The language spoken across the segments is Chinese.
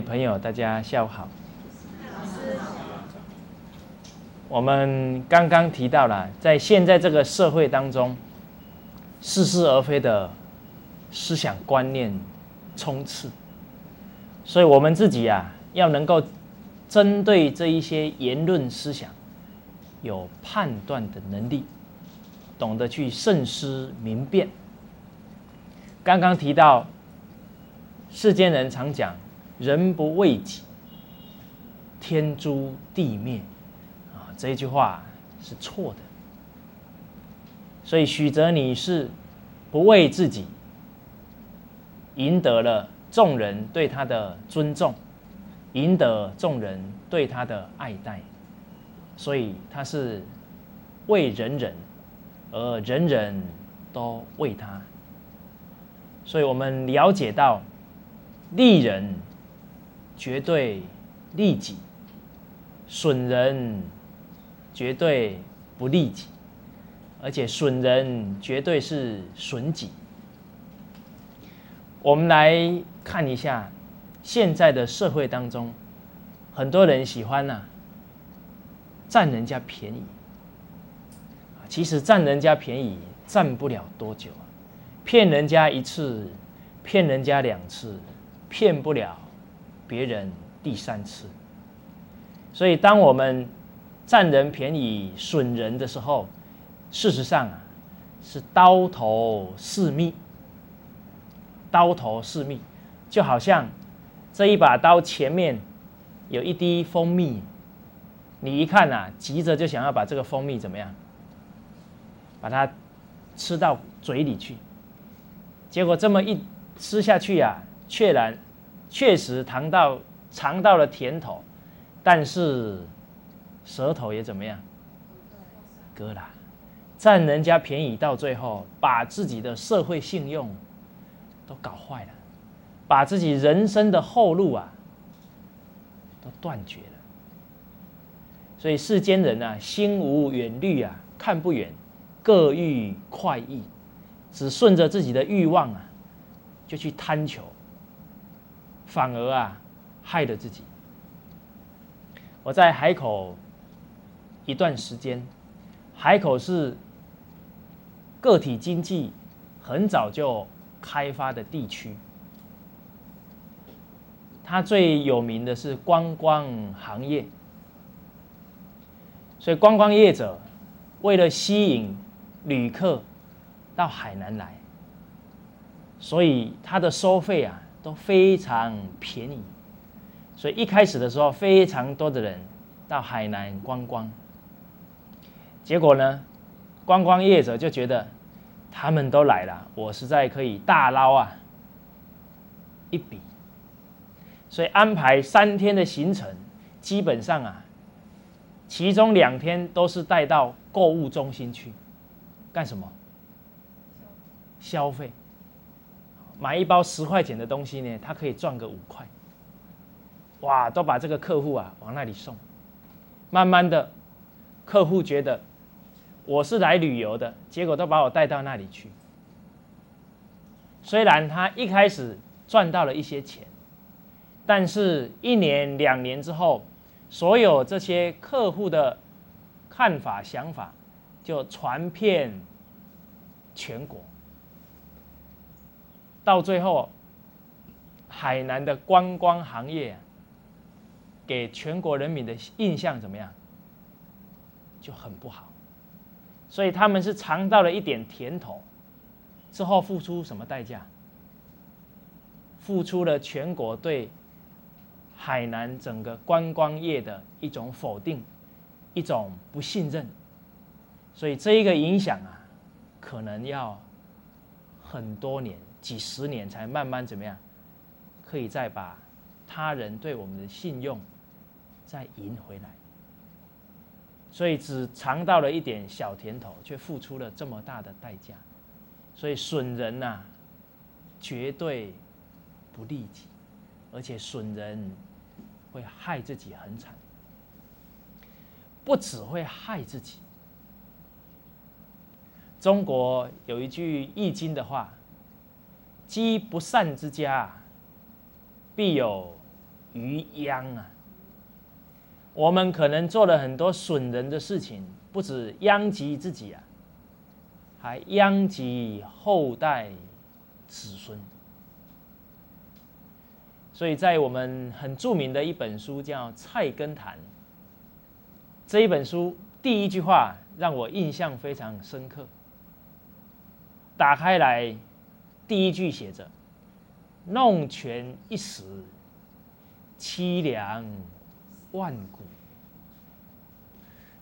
朋友，大家下午好。我们刚刚提到了，在现在这个社会当中，似是而非的思想观念充斥，所以我们自己啊，要能够针对这一些言论思想有判断的能力，懂得去慎思明辨。刚刚提到，世间人常讲“人不为己，天诛地灭”，啊，这句话是错的。所以许哲你是不为自己，赢得了众人对他的尊重，赢得众人对他的爱戴，所以他是为人人，而人人都为他。所以我们了解到，利人绝对利己，损人绝对不利己，而且损人绝对是损己。我们来看一下现在的社会当中，很多人喜欢呐占人家便宜，其实占人家便宜占不了多久。骗人家一次，骗人家两次，骗不了别人第三次。所以，当我们占人便宜、损人的时候，事实上啊，是刀头似蜜。刀头似蜜，就好像这一把刀前面有一滴蜂蜜，你一看啊，急着就想要把这个蜂蜜怎么样，把它吃到嘴里去。结果这么一吃下去呀，确然确实尝到尝到了甜头，但是舌头也怎么样？割了，占人家便宜，到最后把自己的社会信用都搞坏了，把自己人生的后路啊都断绝了。所以世间人啊，心无远虑啊，看不远，各欲快意。只顺着自己的欲望啊，就去贪求，反而啊害了自己。我在海口一段时间，海口是个体经济很早就开发的地区，它最有名的是观光行业，所以观光业者为了吸引旅客。到海南来，所以它的收费啊都非常便宜，所以一开始的时候非常多的人到海南观光。结果呢，观光业者就觉得他们都来了，我实在可以大捞啊一笔，所以安排三天的行程，基本上啊，其中两天都是带到购物中心去干什么？消费，买一包十块钱的东西呢，他可以赚个五块。哇，都把这个客户啊往那里送，慢慢的，客户觉得我是来旅游的，结果都把我带到那里去。虽然他一开始赚到了一些钱，但是一年两年之后，所有这些客户的看法想法就传遍全国。到最后，海南的观光行业给全国人民的印象怎么样？就很不好。所以他们是尝到了一点甜头，之后付出什么代价？付出了全国对海南整个观光业的一种否定，一种不信任。所以这一个影响啊，可能要很多年。几十年才慢慢怎么样，可以再把他人对我们的信用再赢回来。所以只尝到了一点小甜头，却付出了这么大的代价。所以损人呐，绝对不利己，而且损人会害自己很惨。不只会害自己。中国有一句易经的话。积不善之家，必有余殃啊！我们可能做了很多损人的事情，不止殃及自己啊，还殃及后代子孙。所以在我们很著名的一本书叫《菜根谭》这一本书，第一句话让我印象非常深刻。打开来，第一句写着：“弄权一时，凄凉万古。”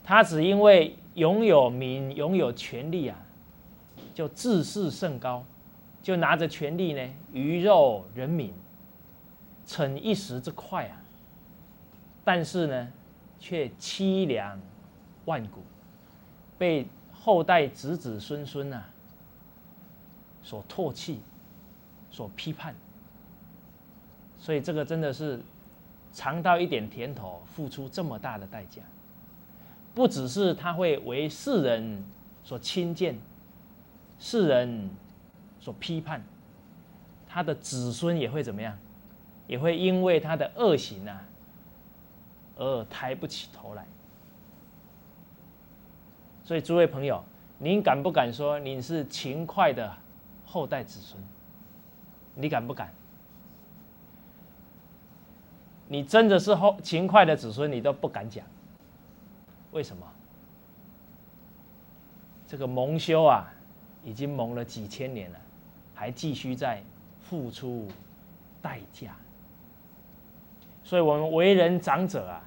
他只因为拥有名、拥有权力啊，就自视甚高，就拿着权力呢，鱼肉人民。逞一时之快啊，但是呢，却凄凉万古，被后代子子孙孙啊所唾弃、所批判。所以这个真的是尝到一点甜头，付出这么大的代价，不只是他会为世人所轻贱，世人所批判，他的子孙也会怎么样？也会因为他的恶行啊，而抬不起头来。所以，诸位朋友，您敢不敢说你是勤快的后代子孙？你敢不敢？你真的是后勤快的子孙，你都不敢讲。为什么？这个蒙羞啊，已经蒙了几千年了，还继续在付出代价。所以，我们为人长者啊，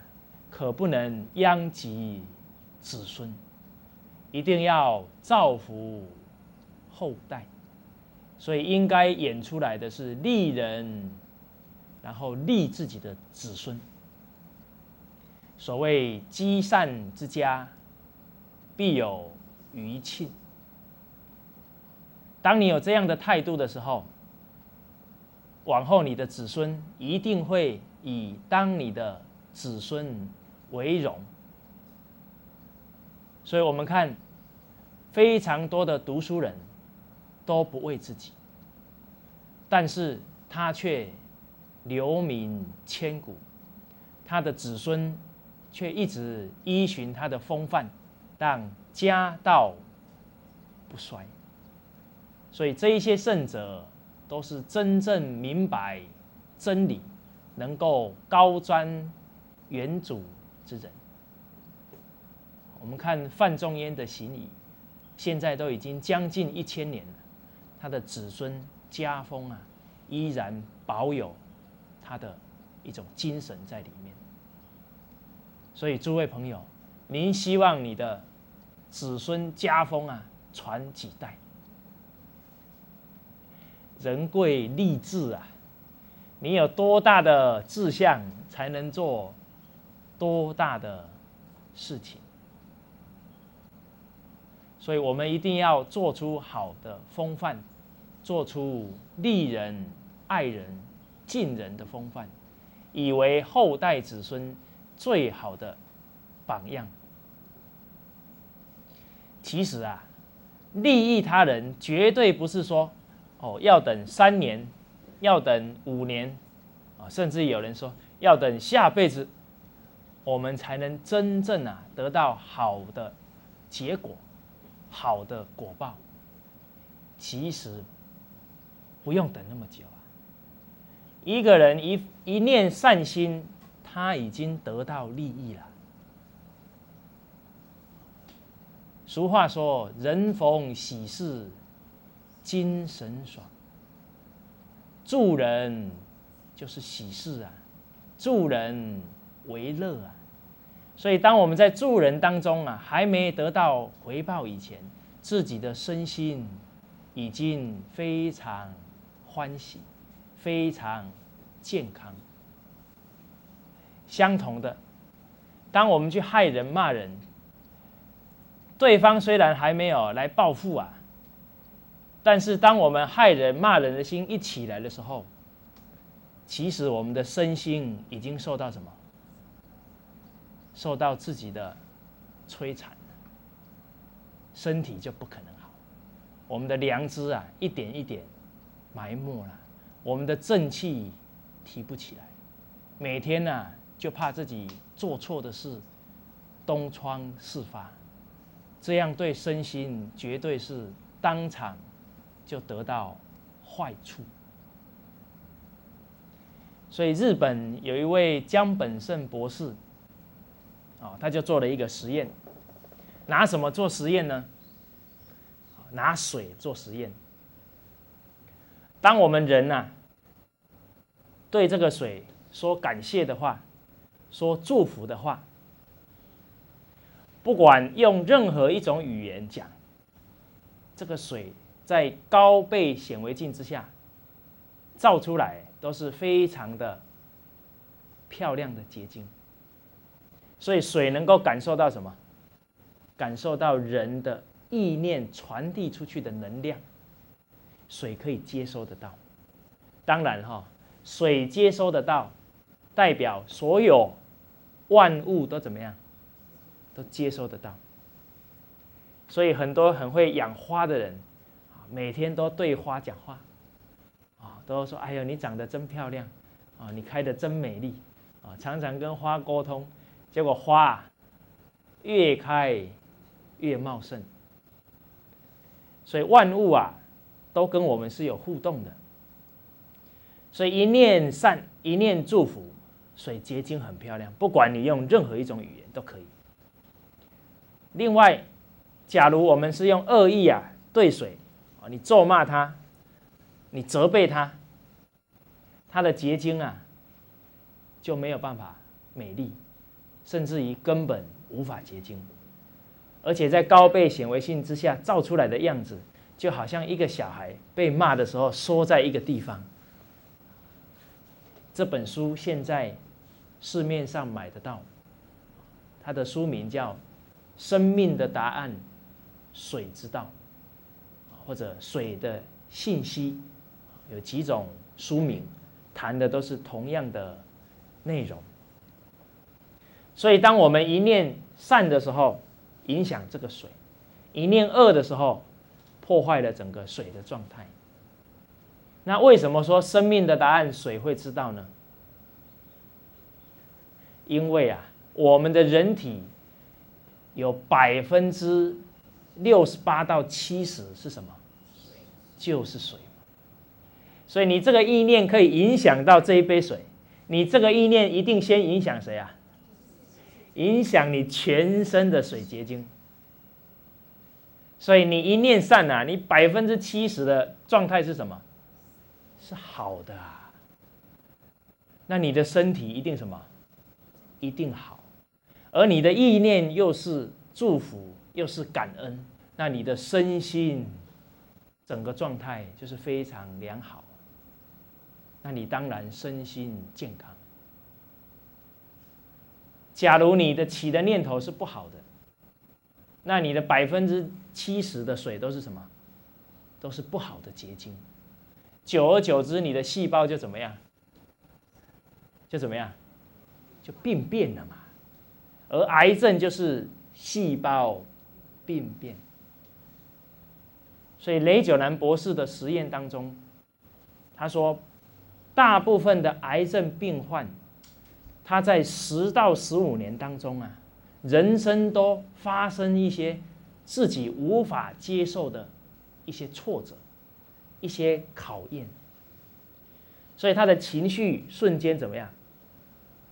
可不能殃及子孙，一定要造福后代。所以，应该演出来的是利人，然后利自己的子孙。所谓积善之家，必有余庆。当你有这样的态度的时候，往后你的子孙一定会。以当你的子孙为荣，所以我们看非常多的读书人都不为自己，但是他却留名千古，他的子孙却一直依循他的风范，让家道不衰。所以这一些圣者都是真正明白真理。能够高瞻远瞩之人，我们看范仲淹的行仪，现在都已经将近一千年了，他的子孙家风啊，依然保有他的一种精神在里面。所以诸位朋友，您希望你的子孙家风啊传几代？人贵立志啊！你有多大的志向，才能做多大的事情。所以，我们一定要做出好的风范，做出利人、爱人、敬人的风范，以为后代子孙最好的榜样。其实啊，利益他人，绝对不是说哦，要等三年。要等五年，啊，甚至有人说要等下辈子，我们才能真正啊得到好的结果，好的果报。其实不用等那么久啊，一个人一一念善心，他已经得到利益了。俗话说：“人逢喜事精神爽。”助人就是喜事啊，助人为乐啊，所以当我们在助人当中啊，还没得到回报以前，自己的身心已经非常欢喜，非常健康。相同的，当我们去害人骂人，对方虽然还没有来报复啊。但是，当我们害人骂人的心一起来的时候，其实我们的身心已经受到什么？受到自己的摧残，身体就不可能好。我们的良知啊，一点一点埋没了，我们的正气提不起来。每天呢就怕自己做错的事东窗事发，这样对身心绝对是当场就得到坏处。所以日本有一位江本胜博士，啊，他就做了一个实验，拿什么做实验呢？拿水做实验。当我们人呐，对这个水说感谢的话，说祝福的话，不管用任何一种语言讲，这个水在高倍显微镜之下照出来。都是非常的漂亮的结晶，所以水能够感受到什么？感受到人的意念传递出去的能量，水可以接收得到。当然哈，水接收得到，代表所有万物都怎么样？都接收得到。所以很多很会养花的人，每天都对花讲话。啊都说：“哎呦，你长得真漂亮，啊，你开的真美丽，啊，常常跟花沟通，结果花越开越茂盛。所以万物啊，都跟我们是有互动的。所以一念善，一念祝福，水结晶很漂亮。不管你用任何一种语言都可以。另外，假如我们是用恶意啊对水，啊，你咒骂他，你责备他。”它的结晶啊，就没有办法美丽，甚至于根本无法结晶，而且在高倍显微镜之下照出来的样子，就好像一个小孩被骂的时候缩在一个地方。这本书现在市面上买得到，它的书名叫《生命的答案：水之道》，或者《水的信息》，有几种书名。谈的都是同样的内容，所以当我们一念善的时候，影响这个水；一念恶的时候，破坏了整个水的状态。那为什么说生命的答案水会知道呢？因为啊，我们的人体有百分之六十八到七十是什么？就是水。所以你这个意念可以影响到这一杯水，你这个意念一定先影响谁啊？影响你全身的水结晶。所以你一念善啊，你百分之七十的状态是什么？是好的。那你的身体一定什么？一定好。而你的意念又是祝福，又是感恩，那你的身心整个状态就是非常良好。那你当然身心健康。假如你的起的念头是不好的，那你的百分之七十的水都是什么？都是不好的结晶。久而久之，你的细胞就怎么样？就怎么样？就病变了嘛。而癌症就是细胞病变。所以雷九南博士的实验当中，他说。大部分的癌症病患，他在十到十五年当中啊，人生都发生一些自己无法接受的一些挫折、一些考验，所以他的情绪瞬间怎么样？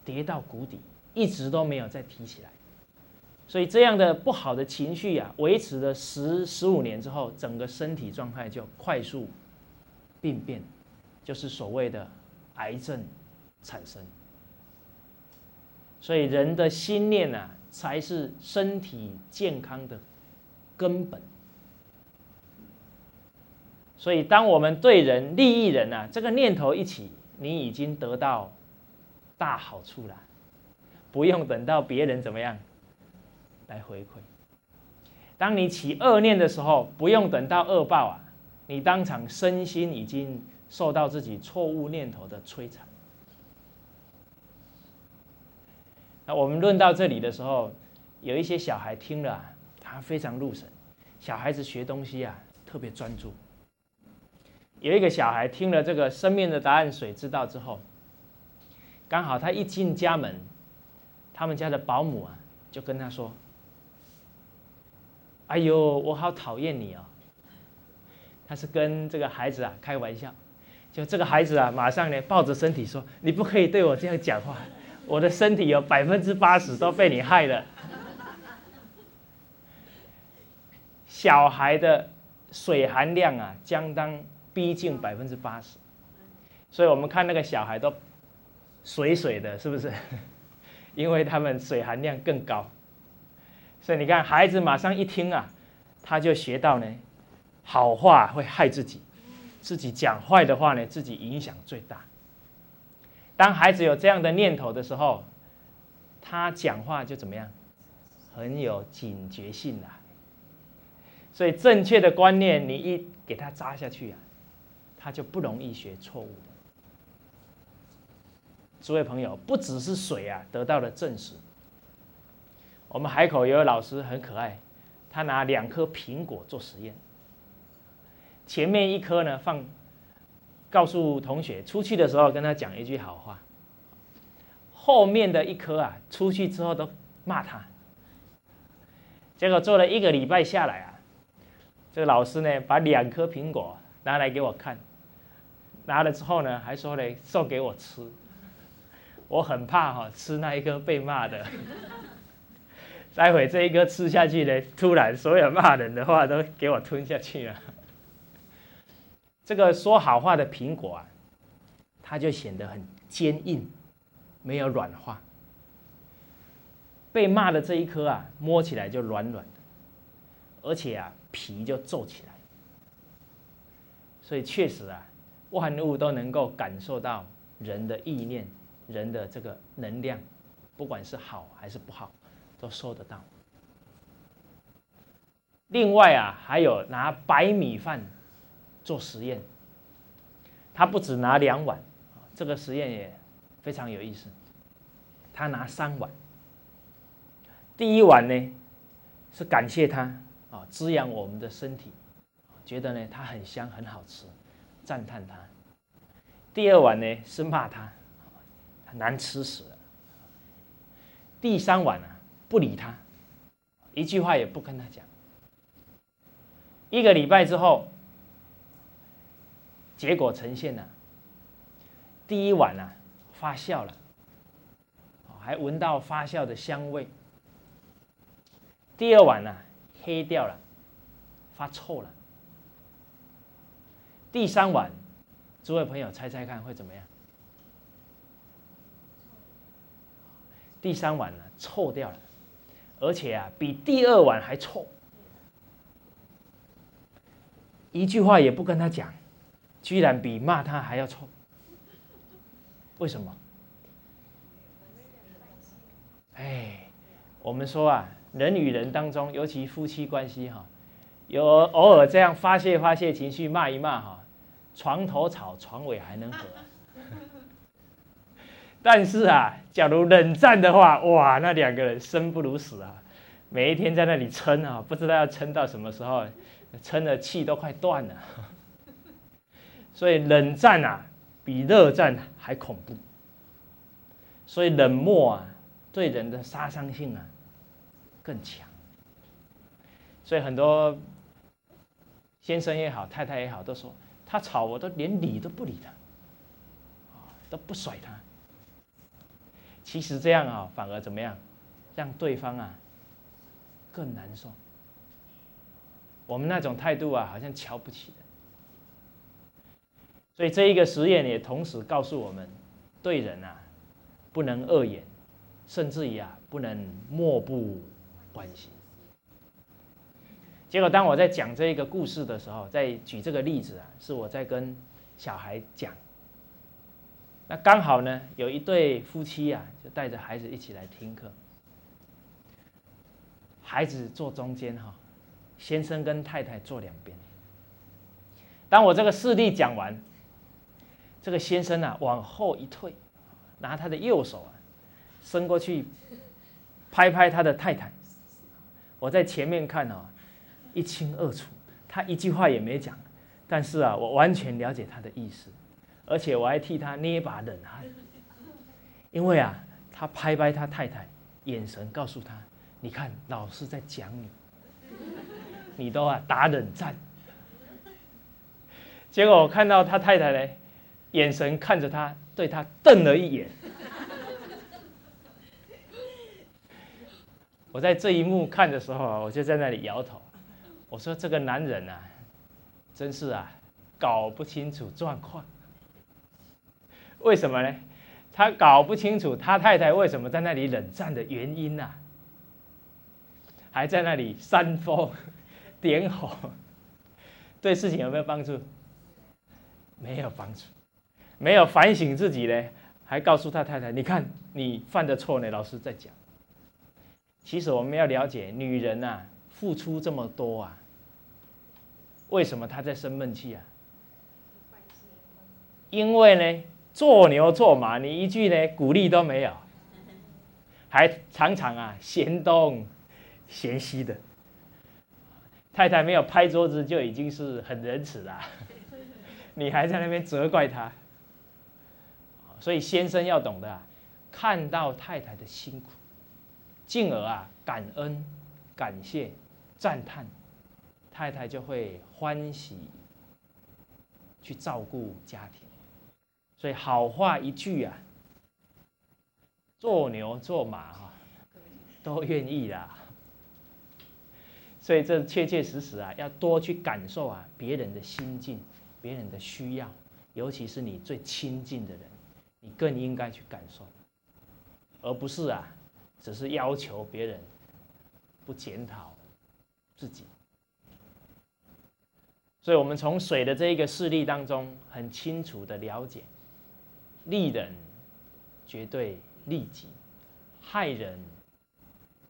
跌到谷底，一直都没有再提起来。所以这样的不好的情绪啊，维持了十十五年之后，整个身体状态就快速病变。就是所谓的癌症产生，所以人的心念啊，才是身体健康的根本。所以，当我们对人利益人啊，这个念头一起，你已经得到大好处了，不用等到别人怎么样来回馈。当你起恶念的时候，不用等到恶报啊，你当场身心已经。受到自己错误念头的摧残。那我们论到这里的时候，有一些小孩听了，他非常入神。小孩子学东西啊，特别专注。有一个小孩听了这个生命的答案水知道之后，刚好他一进家门，他们家的保姆啊就跟他说：“哎呦，我好讨厌你哦。”他是跟这个孩子啊开玩笑，就这个孩子啊马上呢抱着身体说：“你不可以对我这样讲话，我的身体有百分之八十都被你害了。”小孩的水含量啊，相当逼近百分之八十，所以我们看那个小孩都水水的，是不是？因为他们水含量更高，所以你看孩子马上一听啊，他就学到呢，好话会害自己，自己讲坏的话呢，自己影响最大。当孩子有这样的念头的时候，他讲话就怎么样，很有警觉性的。所以正确的观念，你一给他扎下去啊，他就不容易学错误的。诸位朋友，不只是水啊得到了证实，我们海口有位老师很可爱，他拿两颗苹果做实验，前面一颗呢放，告诉同学出去的时候跟他讲一句好话，后面的一颗啊出去之后都骂他，结果做了一个礼拜下来啊。这个老师呢，把两颗苹果拿来给我看，拿了之后呢，还说呢送给我吃。我很怕哈，吃那一颗被骂的。待会这一颗吃下去呢，突然所有骂人的话都给我吞下去了。这个说好话的苹果啊，它就显得很坚硬，没有软化。被骂的这一颗啊，摸起来就软软的，而且啊。皮就皱起来，所以确实啊，万物都能够感受到人的意念，人的这个能量，不管是好还是不好，都收得到。另外啊，还有拿白米饭做实验，他不止拿两碗，这个实验也非常有意思。他拿三碗，第一碗呢是感谢他。啊，滋养我们的身体，觉得呢它很香很好吃，赞叹它。第二碗呢是骂它，难吃死了。第三碗呢不理他，一句话也不跟他讲。一个礼拜之后，结果呈现了，第一碗呢发酵了，还闻到发酵的香味。第二碗呢？黑掉了，发臭了。第三碗，诸位朋友猜猜看会怎么样？第三碗呢，臭掉了，而且啊，比第二碗还臭。一句话也不跟他讲，居然比骂他还要臭。为什么？哎，我们说啊。人与人当中，尤其夫妻关系哈，有偶尔这样发泄发泄情绪，骂一骂哈，床头吵，床尾还能和。但是啊，假如冷战的话，哇，那两个人生不如死啊，每一天在那里撑啊，不知道要撑到什么时候，撑的气都快断了。所以冷战啊，比热战还恐怖。所以冷漠啊，对人的杀伤性啊。更强，所以很多先生也好，太太也好，都说他吵，我都连理都不理他，都不甩他。其实这样啊，反而怎么样，让对方啊更难受。我们那种态度啊，好像瞧不起人。所以这一个实验也同时告诉我们，对人啊不能恶言，甚至于啊不能漠不。关心。结果，当我在讲这一个故事的时候，在举这个例子啊，是我在跟小孩讲。那刚好呢，有一对夫妻啊，就带着孩子一起来听课。孩子坐中间哈，先生跟太太坐两边。当我这个事例讲完，这个先生啊往后一退，拿他的右手啊伸过去，拍拍他的太太。我在前面看哦，一清二楚，他一句话也没讲，但是啊，我完全了解他的意思，而且我还替他捏把冷汗，因为啊，他拍拍他太太，眼神告诉他：“你看，老师在讲你，你都啊打冷战。”结果我看到他太太呢，眼神看着他，对他瞪了一眼。我在这一幕看的时候，我就在那里摇头。我说：“这个男人啊，真是啊，搞不清楚状况。为什么呢？他搞不清楚他太太为什么在那里冷战的原因呐，还在那里煽风点火，对事情有没有帮助？没有帮助，没有反省自己呢，还告诉他太太：‘你看你犯的错呢。’老师在讲。其实我们要了解，女人呐。”付出这么多啊，为什么她在生闷气啊？因为呢，做牛做马，你一句呢鼓励都没有，还常常啊嫌东嫌西的。太太没有拍桌子就已经是很仁慈了，你还在那边责怪他。所以先生要懂得啊，看到太太的辛苦，进而啊感恩感谢。赞叹，太太就会欢喜去照顾家庭，所以好话一句啊，做牛做马哈，都愿意啦。所以这切切实实啊，要多去感受啊别人的心境、别人的需要，尤其是你最亲近的人，你更应该去感受，而不是啊，只是要求别人不检讨。自己，所以，我们从水的这一个事例当中，很清楚的了解，利人绝对利己，害人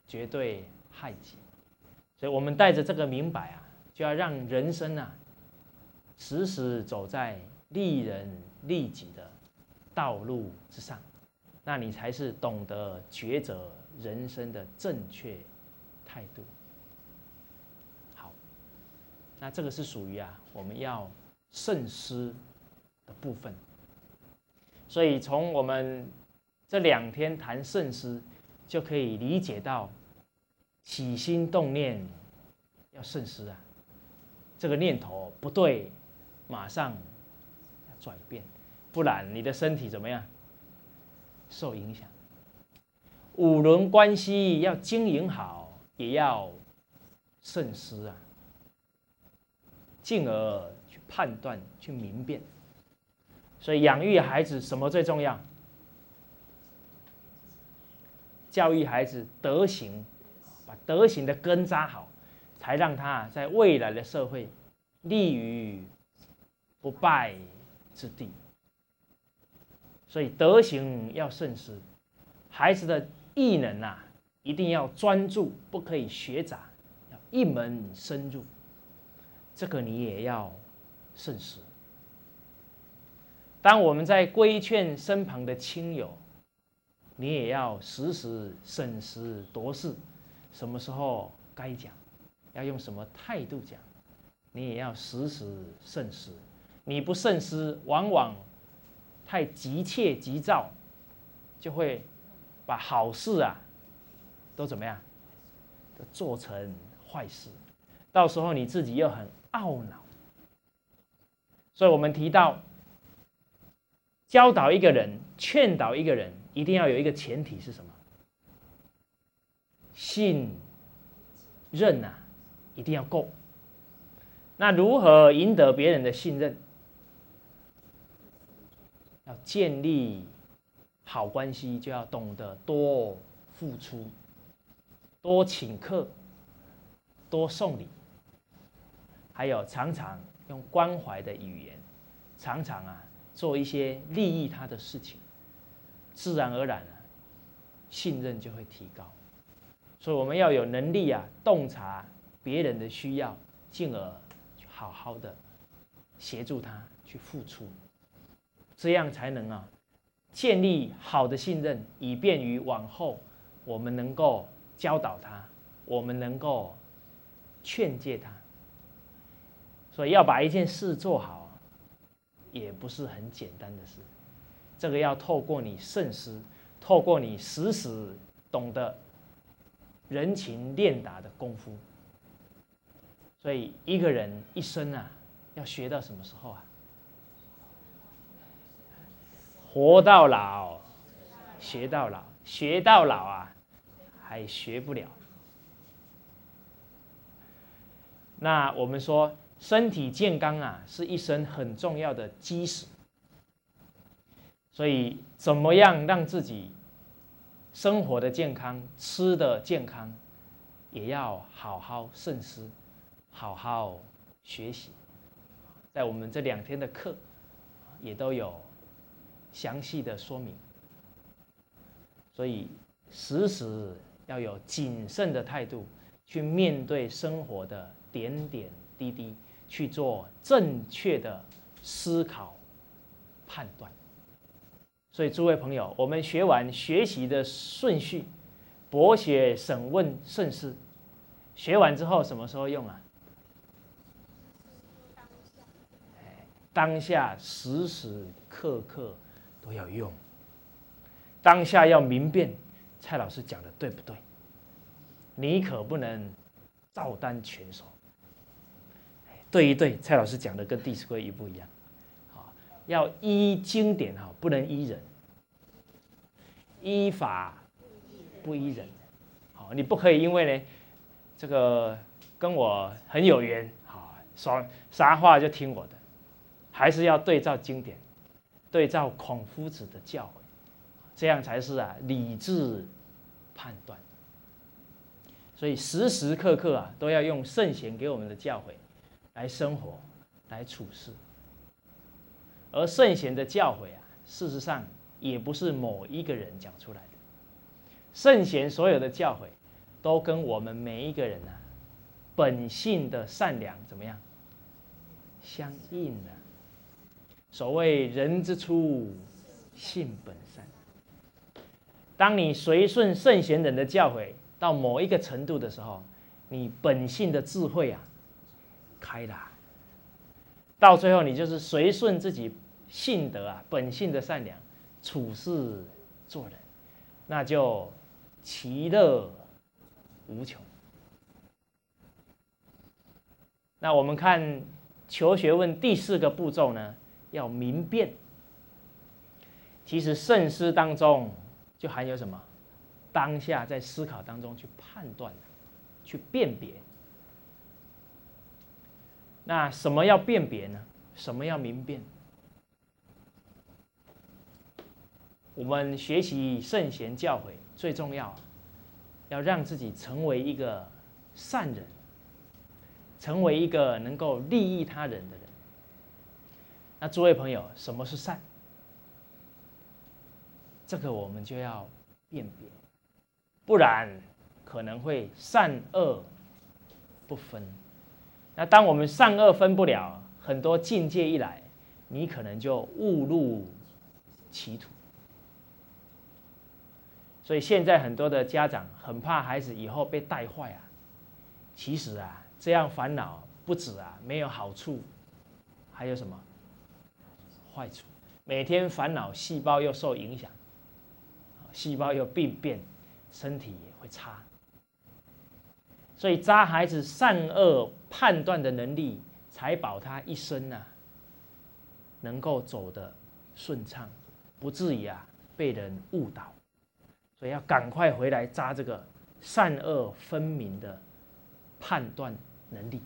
绝对害己。所以，我们带着这个明白啊，就要让人生啊，时时走在利人利己的道路之上，那你才是懂得抉择人生的正确态度。好那这个是属于啊，我们要慎思的部分。所以从我们这两天谈慎思，就可以理解到起心动念要慎思啊。这个念头不对，马上要转变，不然你的身体怎么样受影响？五伦关系要经营好，也要慎思啊。进而去判断、去明辨，所以养育孩子什么最重要？教育孩子德行，把德行的根扎好，才让他在未来的社会立于不败之地。所以德行要慎思，孩子的艺能啊，一定要专注，不可以学杂，要一门深入。这个你也要慎思。当我们在规劝身旁的亲友，你也要时时审时度势，什么时候该讲，要用什么态度讲，你也要时时慎思。你不慎思，往往太急切急躁，就会把好事啊都怎么样，都做成坏事。到时候你自己又很。懊恼，所以我们提到教导一个人、劝导一个人，一定要有一个前提是什么？信任啊，一定要够。那如何赢得别人的信任？要建立好关系，就要懂得多付出、多请客、多送礼。还有常常用关怀的语言，常常啊做一些利益他的事情，自然而然啊信任就会提高。所以我们要有能力啊洞察别人的需要，进而好好的协助他去付出，这样才能啊建立好的信任，以便于往后我们能够教导他，我们能够劝诫他。所以要把一件事做好，也不是很简单的事。这个要透过你慎思，透过你时时懂得人情练达的功夫。所以一个人一生啊，要学到什么时候啊？活到老，学到老，学到老啊，还学不了。那我们说，身体健康啊，是一生很重要的基石。所以，怎么样让自己生活的健康、吃的健康，也要好好慎思。好好学习，在我们这两天的课，也都有详细的说明。所以时时要有谨慎的态度去面对生活的点点滴滴，去做正确的思考判断。所以诸位朋友，我们学完学习的顺序，博学、审问、慎思，学完之后什么时候用啊？当下时时刻刻都要用，当下要明辨蔡老师讲的对不对？你可不能照单全收。对一对，蔡老师讲的跟《弟子规》一不一样？好，要依经典哈，不能依人，依法不依人。好，你不可以因为呢，这个跟我很有缘，好说啥话就听我的。还是要对照经典，对照孔夫子的教诲，这样才是啊理智判断。所以时时刻刻啊都要用圣贤给我们的教诲来生活、来处事。而圣贤的教诲啊，事实上也不是某一个人讲出来的，圣贤所有的教诲都跟我们每一个人啊本性的善良怎么样相应呢？所谓人之初，性本善。当你随顺圣贤人的教诲到某一个程度的时候，你本性的智慧啊，开了。到最后，你就是随顺自己性德啊，本性的善良，处事做人，那就其乐无穷。那我们看求学问第四个步骤呢？要明辨，其实慎思当中就含有什么？当下在思考当中去判断、去辨别。那什么要辨别呢？什么要明辨？我们学习圣贤教诲最重要，要让自己成为一个善人，成为一个能够利益他人的人。那诸位朋友，什么是善？这个我们就要辨别，不然可能会善恶不分。那当我们善恶分不了，很多境界一来，你可能就误入歧途。所以现在很多的家长很怕孩子以后被带坏啊。其实啊，这样烦恼不止啊，没有好处，还有什么？坏处，每天烦恼，细胞又受影响，细胞又病变，身体也会差。所以，扎孩子善恶判断的能力，才保他一生啊，能够走得顺畅，不至于啊被人误导。所以，要赶快回来扎这个善恶分明的判断能力。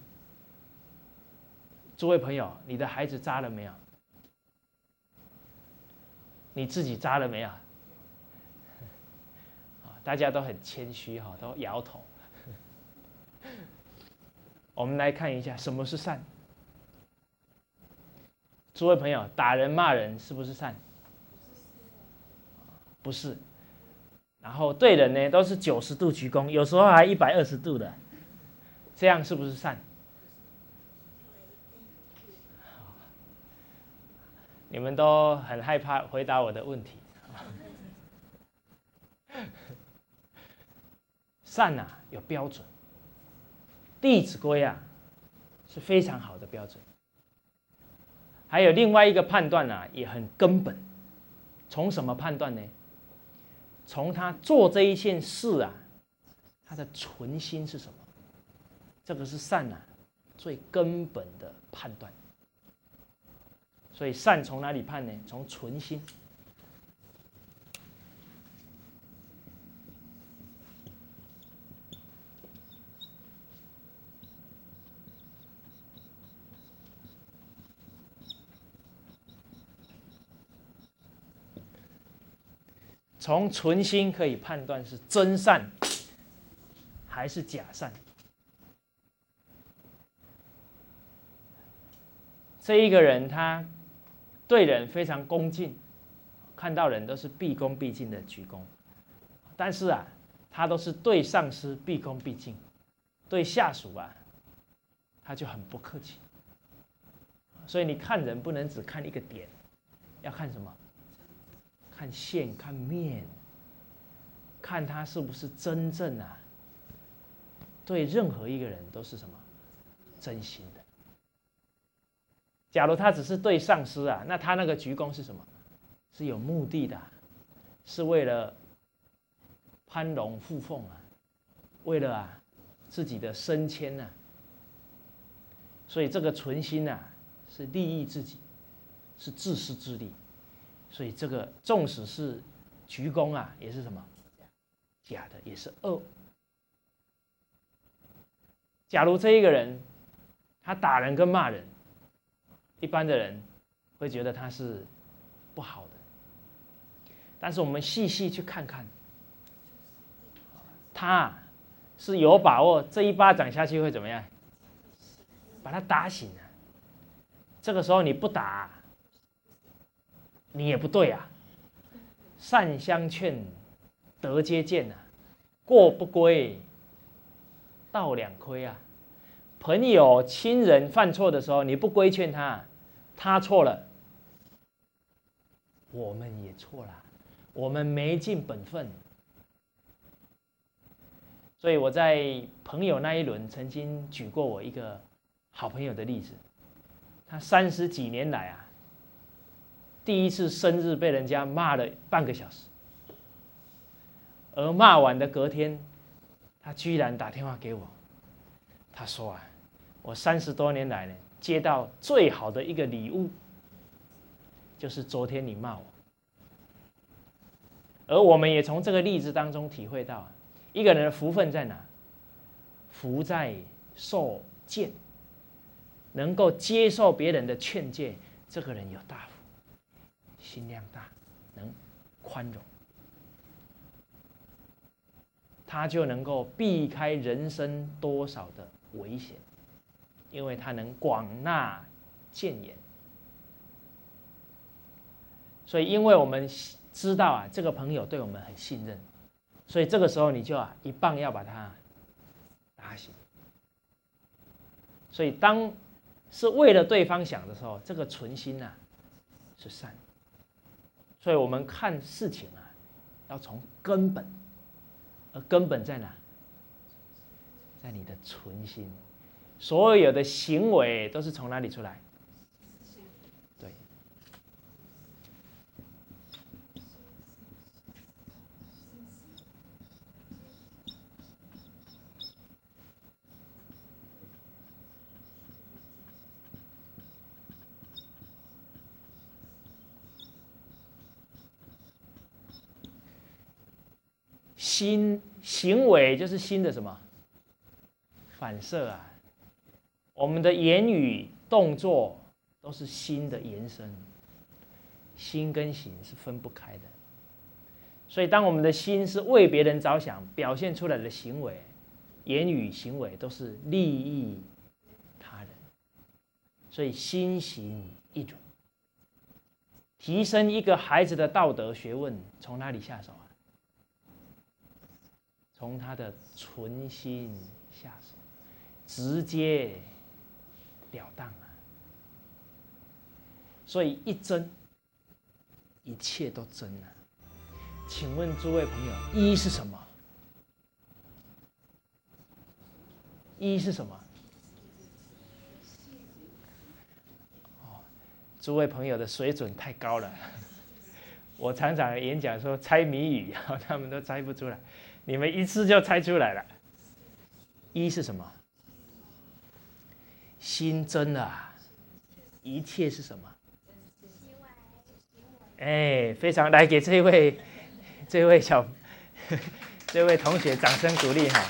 诸位朋友，你的孩子扎了没有？你自己扎了没有？啊，大家都很谦虚哈，都摇头。我们来看一下什么是善。诸位朋友，打人骂人是不是善？不是。然后对人呢，都是九十度鞠躬，有时候还一百二十度的，这样是不是善？你们都很害怕回答我的问题。善啊，有标准，《弟子规》啊是非常好的标准。还有另外一个判断啊，也很根本。从什么判断呢？从他做这一件事啊，他的存心是什么？这个是善啊，最根本的判断。所以善从哪里判呢？从存心。从存心可以判断是真善还是假善。这一个人他对人非常恭敬，看到人都是毕恭毕敬的鞠躬，但是啊，他都是对上司毕恭毕敬，对下属啊，他就很不客气。所以你看人不能只看一个点，要看什么？看线，看面，看他是不是真正啊？对任何一个人都是什么真心的。假如他只是对上司啊，那他那个鞠躬是什么？是有目的的，是为了攀龙附凤啊，为了啊自己的升迁呐。所以这个存心呐，是利益自己，是自私自利。所以这个纵使是鞠躬啊，也是什么假的，也是恶。假如这一个人他打人跟骂人，一般的人会觉得他是不好的。但是我们细细去看看，他是有把握这一巴掌下去会怎么样，把他打醒了。这个时候你不打。你也不对啊！善相劝，得接见呐，过不归，道两亏啊！朋友、亲人犯错的时候，你不规劝他，他错了，我们也错了，我们没尽本分。所以我在朋友那一轮曾经举过我一个好朋友的例子，他三十几年来啊。第一次生日被人家骂了半个小时，而骂完的隔天，他居然打电话给我，他说啊，我三十多年来呢，接到最好的一个礼物，就是昨天你骂我。而我们也从这个例子当中体会到，一个人的福分在哪？福在受见，能够接受别人的劝诫，这个人有大福。心量大，能宽容，他就能够避开人生多少的危险，因为他能广纳谏言。所以，因为我们知道啊，这个朋友对我们很信任，所以这个时候你就啊一棒要把他打醒。所以，当是为了对方想的时候，这个存心呐是善。所以我们看事情啊，要从根本，而根本在哪？在你的存心，所有的行为都是从哪里出来？对心行为就是心的什么反射啊？我们的言语动作都是心的延伸，心跟行是分不开的。所以，当我们的心是为别人着想，表现出来的行为、言语、行为都是利益他人。所以，心行一种，提升一个孩子的道德学问，从哪里下手啊？从他的存心下手，直接了当了！所以一真，一切都真了。请问诸位朋友，一是什么？一是什么？哦，诸位朋友的水准太高了。我常常演讲说猜谜语，他们都猜不出来，你们一次就猜出来了。一是什么？心真啊，一切是什么？哎，非常来给这位这位小 这位同学掌声鼓励哈。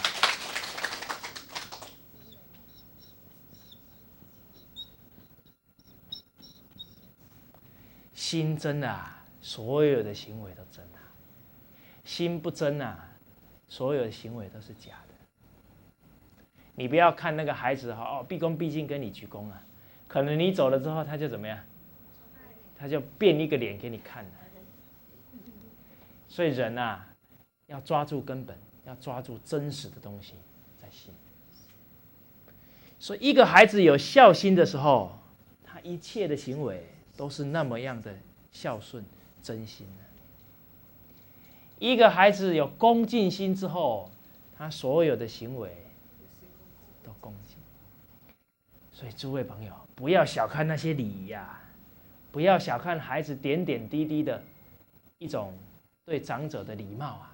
心真啊。所有的行为都真啊，心不真啊，所有的行为都是假的。你不要看那个孩子哈哦，毕恭毕敬跟你鞠躬啊，可能你走了之后，他就怎么样？他就变一个脸给你看了。所以人啊，要抓住根本，要抓住真实的东西在心。所以一个孩子有孝心的时候，他一切的行为都是那么样的孝顺。真心的，一个孩子有恭敬心之后，他所有的行为恭敬。所以诸位朋友，不要小看那些礼仪呀，不要小看孩子点点滴滴的一种对长者的礼貌啊，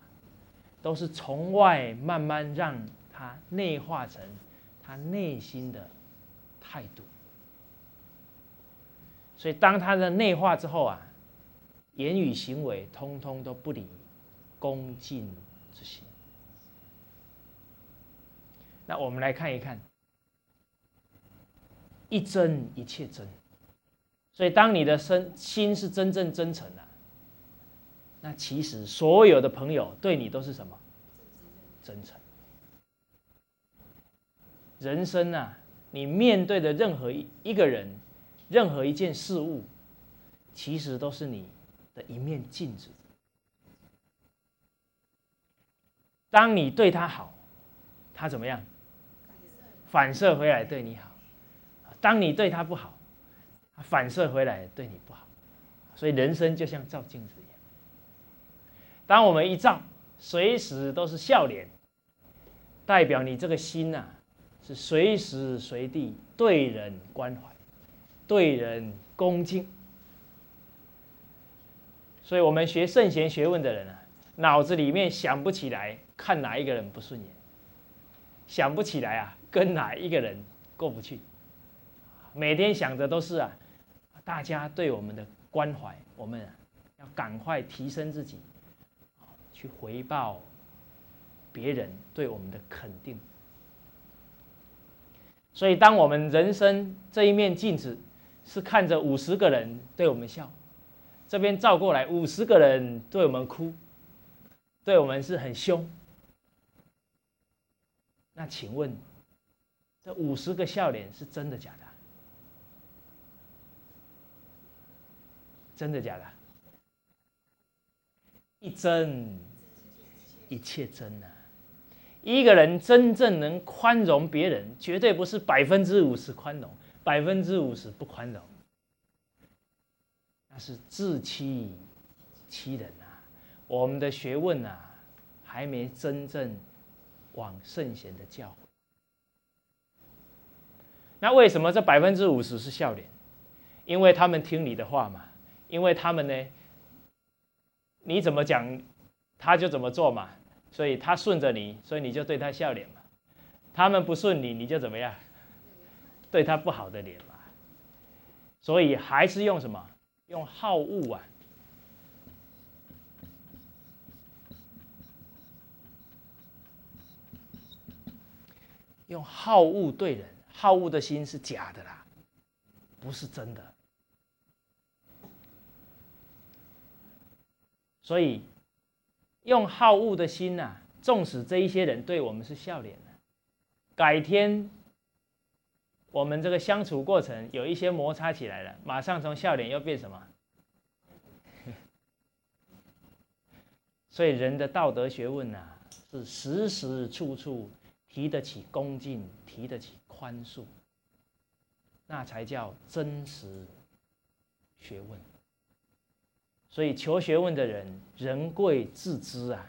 都是从外慢慢让他内化成他内心的态度。所以当他的内化之后啊。言语行为通通都不离恭敬之心。那我们来看一看，一真一切真。所以，当你的身心是真正真诚的，那其实所有的朋友对你都是什么？真诚。人生啊，你面对的任何一一个人，任何一件事物，其实都是你。的一面镜子。当你对他好，他怎么样？反射回来对你好。当你对他不好，反射回来对你不好。所以人生就像照镜子一样。当我们一照，随时都是笑脸，代表你这个心呐，是随时随地对人关怀，对人恭敬。所以，我们学圣贤学问的人啊，脑子里面想不起来看哪一个人不顺眼，想不起来啊，跟哪一个人过不去，每天想着都是啊，大家对我们的关怀，我们要赶快提升自己，去回报别人对我们的肯定。所以，当我们人生这一面镜子是看着五十个人对我们笑。这边照过来，五十个人对我们哭，对我们是很凶。那请问，这五十个笑脸是真的假的？真的假的？一真，一切真呐！一个人真正能宽容别人，绝对不是百分之五十宽容，百分之五十不宽容。那是自欺欺人啊！我们的学问啊，还没真正往圣贤的教诲。那为什么这百分之五十是笑脸？因为他们听你的话嘛，因为他们呢，你怎么讲，他就怎么做嘛，所以他顺着你，所以你就对他笑脸嘛。他们不顺你，你就怎么样，对他不好的脸嘛。所以还是用什么？用好恶啊，用好恶对人，好恶的心是假的啦，不是真的。所以用好恶的心呐，纵使这一些人对我们是笑脸的，改天。我们这个相处过程有一些摩擦起来了，马上从笑脸又变什么？所以人的道德学问呐，是时时处处提得起恭敬，提得起宽恕，那才叫真实学问。所以求学问的人，人贵自知啊，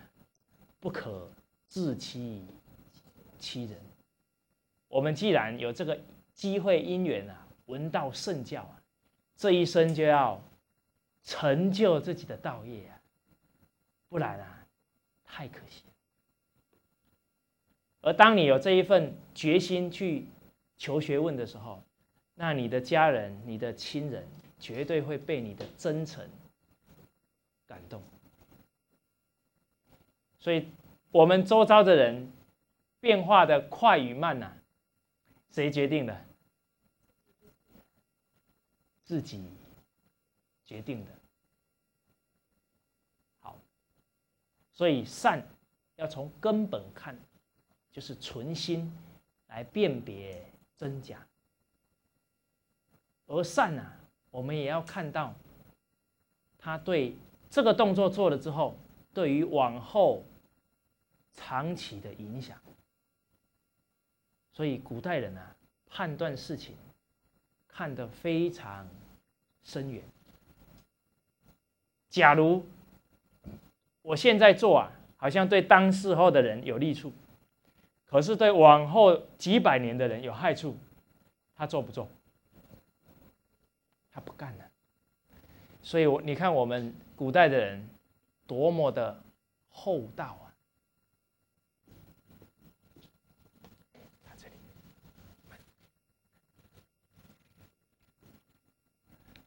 不可自欺欺人。我们既然有这个。机会因缘啊，闻道圣教啊，这一生就要成就自己的道业啊，不然啊，太可惜。而当你有这一份决心去求学问的时候，那你的家人、你的亲人绝对会被你的真诚感动。所以，我们周遭的人变化的快与慢呐，谁决定的？自己决定的。好，所以善要从根本看，就是存心来辨别真假。而善呢，我们也要看到，他对这个动作做了之后，对于往后长期的影响。所以古代人啊，判断事情看得非常深远。假如我现在做啊，好像对当事后的人有利处，可是对往后几百年的人有害处，他做不做？他不干了，所以，我你看我们古代的人多么的厚道啊！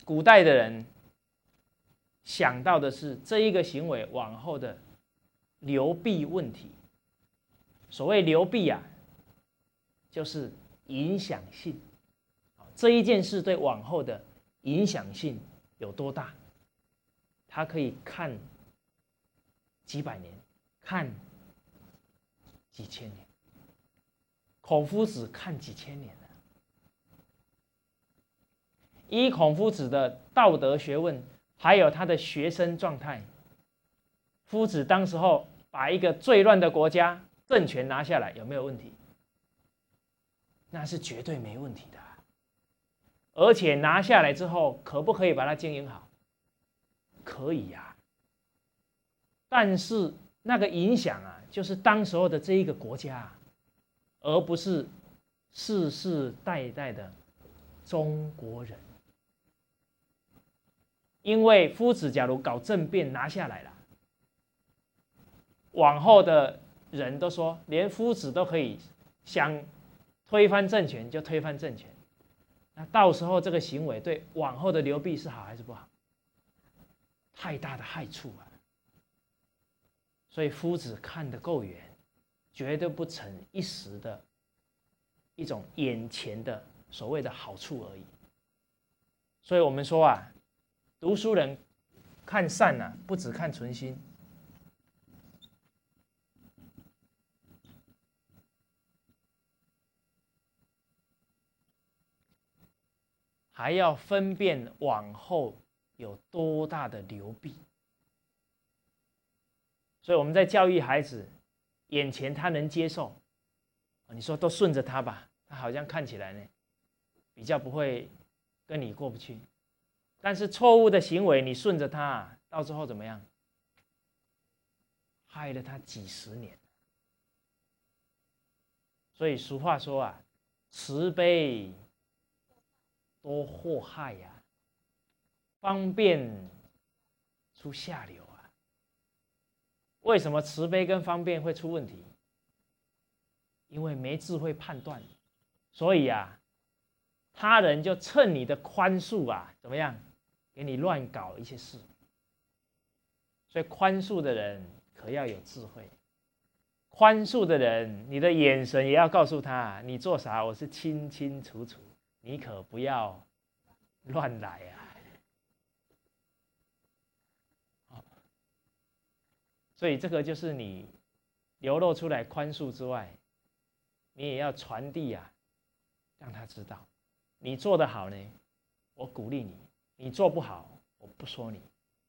古代的人想到的是这一个行为往后的流弊问题。所谓流弊啊，就是影响性。这一件事对往后的。影响性有多大？他可以看几百年，看几千年。孔夫子看几千年了。依孔夫子的道德学问，还有他的学生状态，夫子当时候把一个最乱的国家政权拿下来，有没有问题？那是绝对没问题的。而且拿下来之后，可不可以把它经营好？可以呀。但是那个影响啊，就是当时候的这一个国家，而不是世世代代的中国人。因为夫子假如搞政变拿下来了，往后的人都说，连夫子都可以想推翻政权就推翻政权。那到时候这个行为对往后的流弊是好还是不好？太大的害处啊！所以夫子看得够远，绝对不成一时的一种眼前的所谓的好处而已。所以我们说啊，读书人看善呢，不只看存心。还要分辨往后有多大的流弊，所以我们在教育孩子，眼前他能接受，你说都顺着他吧，他好像看起来呢，比较不会跟你过不去，但是错误的行为你顺着他，到最后怎么样？害了他几十年。所以俗话说啊，慈悲。多祸害呀！方便出下流啊！为什么慈悲跟方便会出问题？因为没智慧判断，所以啊，他人就趁你的宽恕啊，怎么样，给你乱搞一些事。所以宽恕的人可要有智慧，宽恕的人，你的眼神也要告诉他，你做啥，我是清清楚楚。你可不要乱来啊！所以这个就是你流露出来宽恕之外，你也要传递啊，让他知道你做的好呢，我鼓励你；你做不好，我不说你。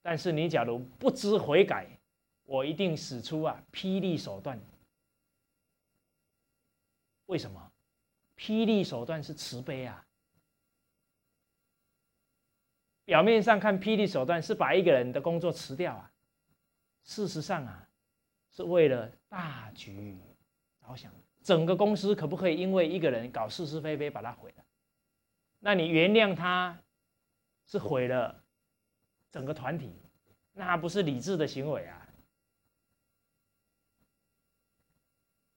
但是你假如不知悔改，我一定使出啊霹雳手段。为什么？霹雳手段是慈悲啊！表面上看，霹雳手段是把一个人的工作辞掉啊，事实上啊，是为了大局着想。整个公司可不可以因为一个人搞是是非非把它毁了？那你原谅他，是毁了整个团体，那不是理智的行为啊。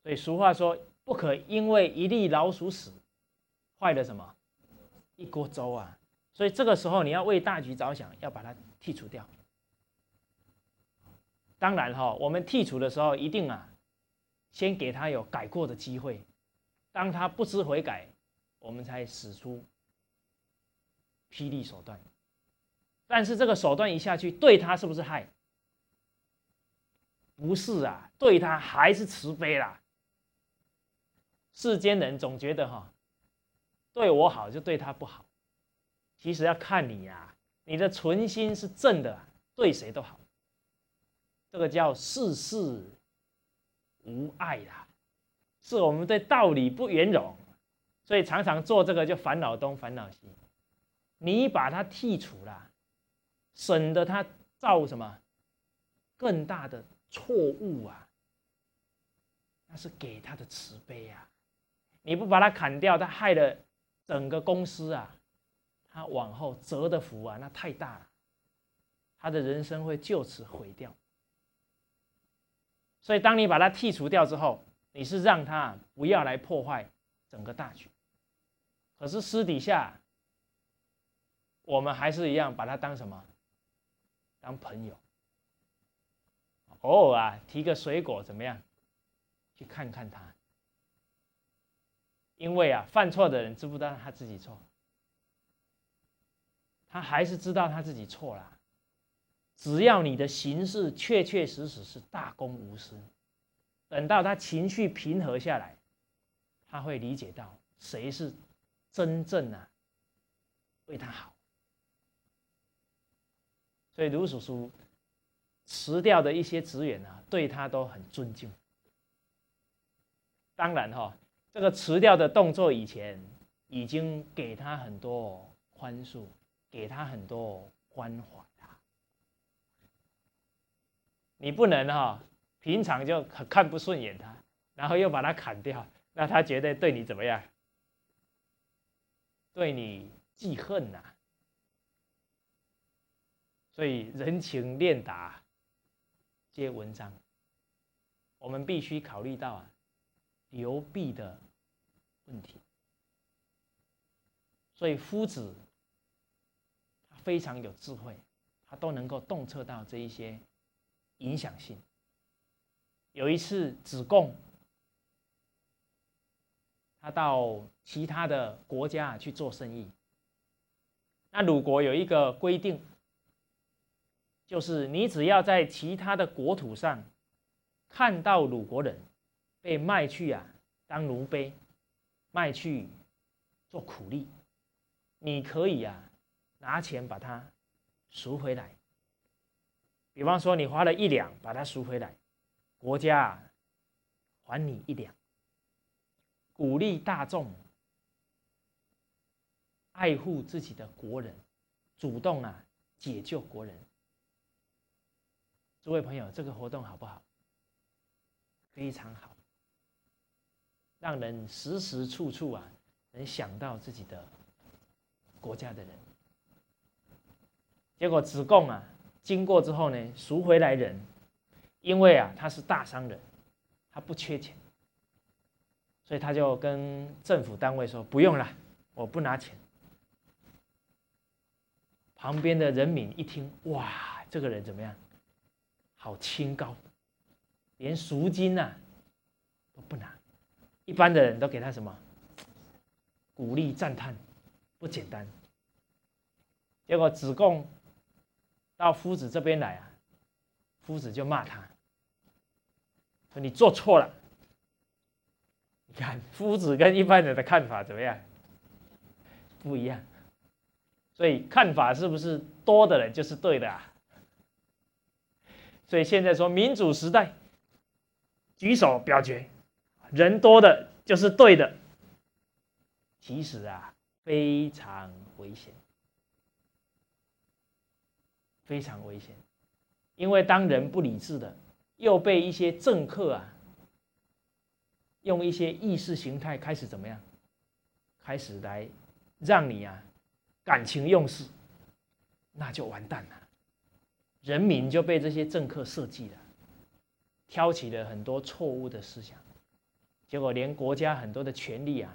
所以俗话说，不可因为一粒老鼠屎，坏了什么一锅粥啊。所以这个时候你要为大局着想，要把它剔除掉。当然哈，我们剔除的时候一定啊，先给他有改过的机会。当他不知悔改，我们才使出霹雳手段。但是这个手段一下去，对他是不是害？不是啊，对他还是慈悲啦。世间人总觉得哈，对我好就对他不好，其实要看你呀，你的存心是正的，对谁都好。这个叫世事无碍啦。是我们对道理不圆融，所以常常做这个就烦恼东烦恼西。你把它剔除了，省得他造什么更大的错误啊？那是给他的慈悲啊！你不把它砍掉，他害了整个公司啊！他往后折的福啊，那太大了，他的人生会就此毁掉。所以，当你把它剔除掉之后，你是让他不要来破坏整个大局，可是私底下，我们还是一样把他当什么？当朋友，偶尔啊提个水果怎么样？去看看他，因为啊犯错的人知不知道他自己错？他还是知道他自己错了。只要你的行事确确实实是大公无私。等到他情绪平和下来，他会理解到谁是真正的为他好。所以卢叔叔辞掉的一些职员啊，对他都很尊敬。当然哈，这个辞掉的动作以前已经给他很多宽恕，给他很多关怀啊。你不能哈。平常就看不顺眼他，然后又把他砍掉，那他觉得对你怎么样？对你记恨呐。所以人情练达皆文章，我们必须考虑到啊流弊的问题。所以夫子他非常有智慧，他都能够洞测到这一些影响性。有一次，子贡他到其他的国家去做生意。那鲁国有一个规定，就是你只要在其他的国土上看到鲁国人被卖去啊当奴婢，卖去做苦力，你可以啊拿钱把它赎回来。比方说，你花了一两把它赎回来。国家还你一两，鼓励大众爱护自己的国人，主动啊解救国人。诸位朋友，这个活动好不好？非常好，让人时时处处啊能想到自己的国家的人。结果子贡啊经过之后呢，赎回来人。因为啊，他是大商人，他不缺钱，所以他就跟政府单位说：“不用了，我不拿钱。”旁边的人民一听，哇，这个人怎么样？好清高，连赎金呐都不拿。一般的人都给他什么？鼓励赞叹，不简单。结果子贡到夫子这边来啊，夫子就骂他。说你做错了，你看夫子跟一般人的看法怎么样？不一样，所以看法是不是多的人就是对的啊？所以现在说民主时代，举手表决，人多的就是对的，其实啊非常危险，非常危险，因为当人不理智的。又被一些政客啊，用一些意识形态开始怎么样？开始来让你啊感情用事，那就完蛋了。人民就被这些政客设计了，挑起了很多错误的思想，结果连国家很多的权利啊，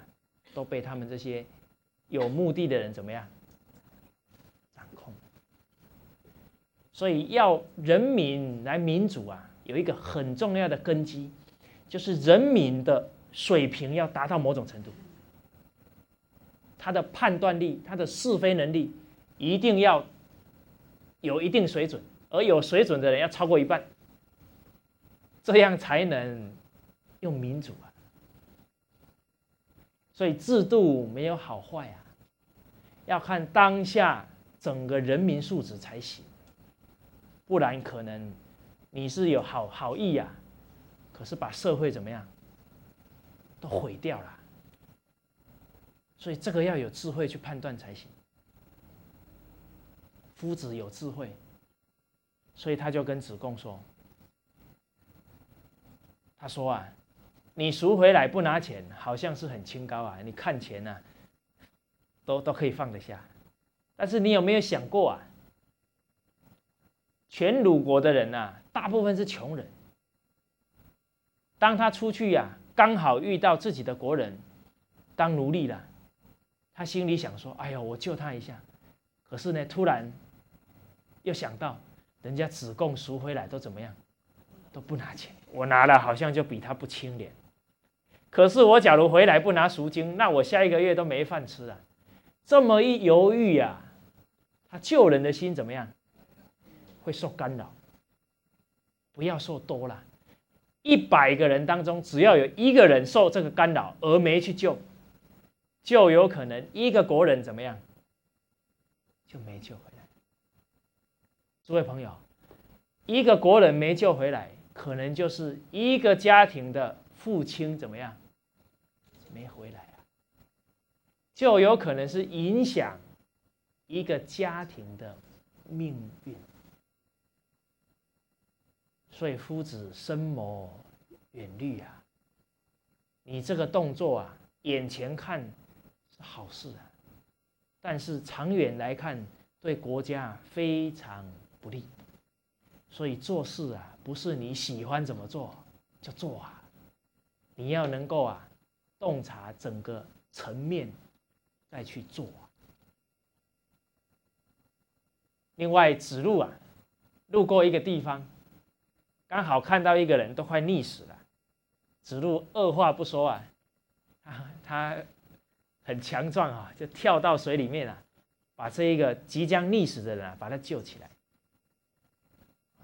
都被他们这些有目的的人怎么样掌控？所以要人民来民主啊，有一个很重要的根基，就是人民的水平要达到某种程度，他的判断力、他的是非能力一定要有一定水准。而有水准的人要超过一半，这样才能用民主啊。所以制度没有好坏啊，要看当下整个人民素质才行。不然可能你是有好好意呀，可是把社会怎么样都毁掉了。所以这个要有智慧去判断才行。夫子有智慧。所以他就跟子贡说：“他说啊，你赎回来不拿钱，好像是很清高啊。你看钱呢，都都可以放得下。但是你有没有想过啊？全鲁国的人呐，大部分是穷人。当他出去呀，刚好遇到自己的国人当奴隶了，他心里想说：哎呦，我救他一下。可是呢，突然又想到。”人家子贡赎回来都怎么样，都不拿钱，我拿了好像就比他不清廉。可是我假如回来不拿赎金，那我下一个月都没饭吃啊！这么一犹豫呀，他救人的心怎么样？会受干扰。不要说多了，一百个人当中，只要有一个人受这个干扰而没去救，就有可能一个国人怎么样，就没救回来。诸位朋友，一个国人没救回来，可能就是一个家庭的父亲怎么样没回来啊？就有可能是影响一个家庭的命运。所以夫子深谋远虑啊，你这个动作啊，眼前看是好事啊，但是长远来看，对国家非常。不利，所以做事啊，不是你喜欢怎么做就做啊，你要能够啊，洞察整个层面再去做。另外，指路啊，路过一个地方，刚好看到一个人都快溺死了，指路二话不说啊，他他很强壮啊，就跳到水里面啊，把这一个即将溺死的人啊，把他救起来。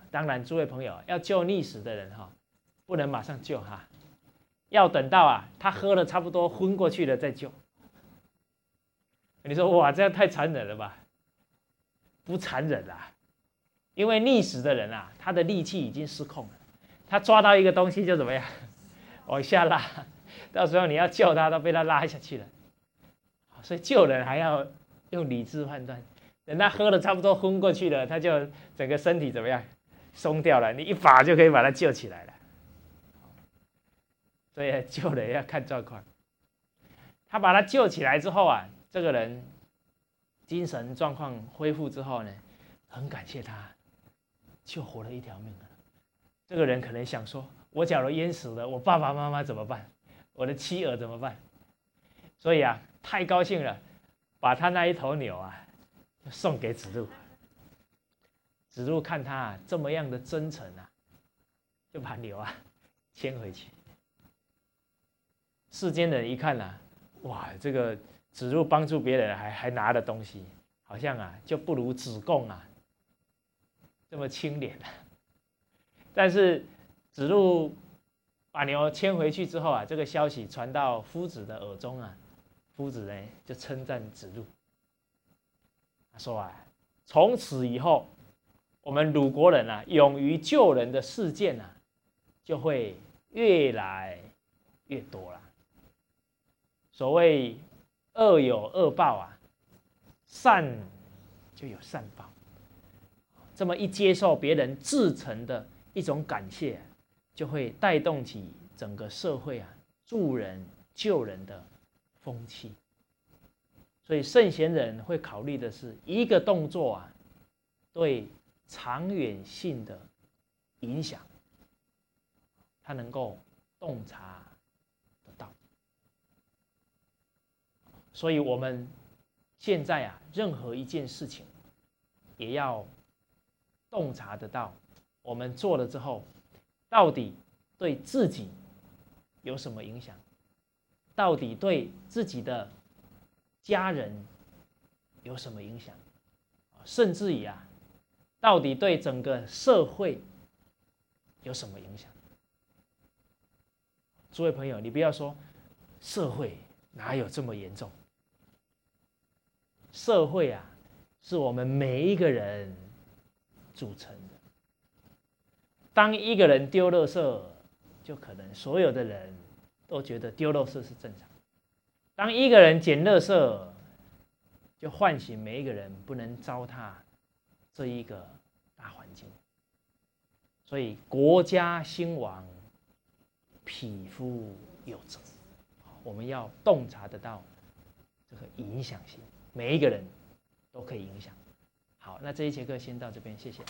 当然，诸位朋友要救溺死的人哈，不能马上救哈，要等到啊他喝了差不多昏过去了再救。你说哇，这样太残忍了吧？不残忍啦，因为溺死的人啊，他的力气已经失控了，他抓到一个东西就怎么样，往下拉，到时候你要救他都被他拉下去了。所以救人还要用理智判断，等他喝了差不多昏过去了，他就整个身体怎么样？松掉了，你一把就可以把他救起来了。所以 救人要看状况。他把他救起来之后啊，这个人精神状况恢复之后呢，很感谢他，救活了一条命啊。这个人可能想说：我假如淹死了，我爸爸妈妈怎么办？我的妻儿怎么办？所以啊，太高兴了，把他那一头牛啊，送给子路。子路看他这么样的真诚啊，就把牛啊 牵回去。世间人一看呐，哇，这个子路帮助别人还还拿了东西，好像啊就不如子贡啊这么清廉。但是子路把牛牵回去之后啊，这个消息传到夫子的耳中啊，夫子呢就称赞子路，他说啊，从此以后。我们鲁国人啊，勇于救人的事件啊，就会越来越多了。所谓恶有恶报啊，善就有善报。这么一接受别人至诚的一种感谢，就会带动起整个社会啊助人救人的风气。所以圣贤人会考虑的是一个动作啊，对。长远性的影响，他能够洞察得到。所以，我们现在啊，任何一件事情，也要洞察得到，我们做了之后，到底对自己有什么影响？到底对自己的家人有什么影响？甚至于啊，到底对整个社会有什么影响？诸位朋友，你不要说社会哪有这么严重。社会啊，是我们每一个人组成的。当一个人丢垃圾，就可能所有的人都觉得丢垃圾是正常。当一个人捡垃圾，就唤醒每一个人不能糟蹋这一个大环境。所以国家兴亡，匹夫有责。我们要洞察得到这个影响性。每一个人都可以影响。好，那这一节课先到这边，谢谢。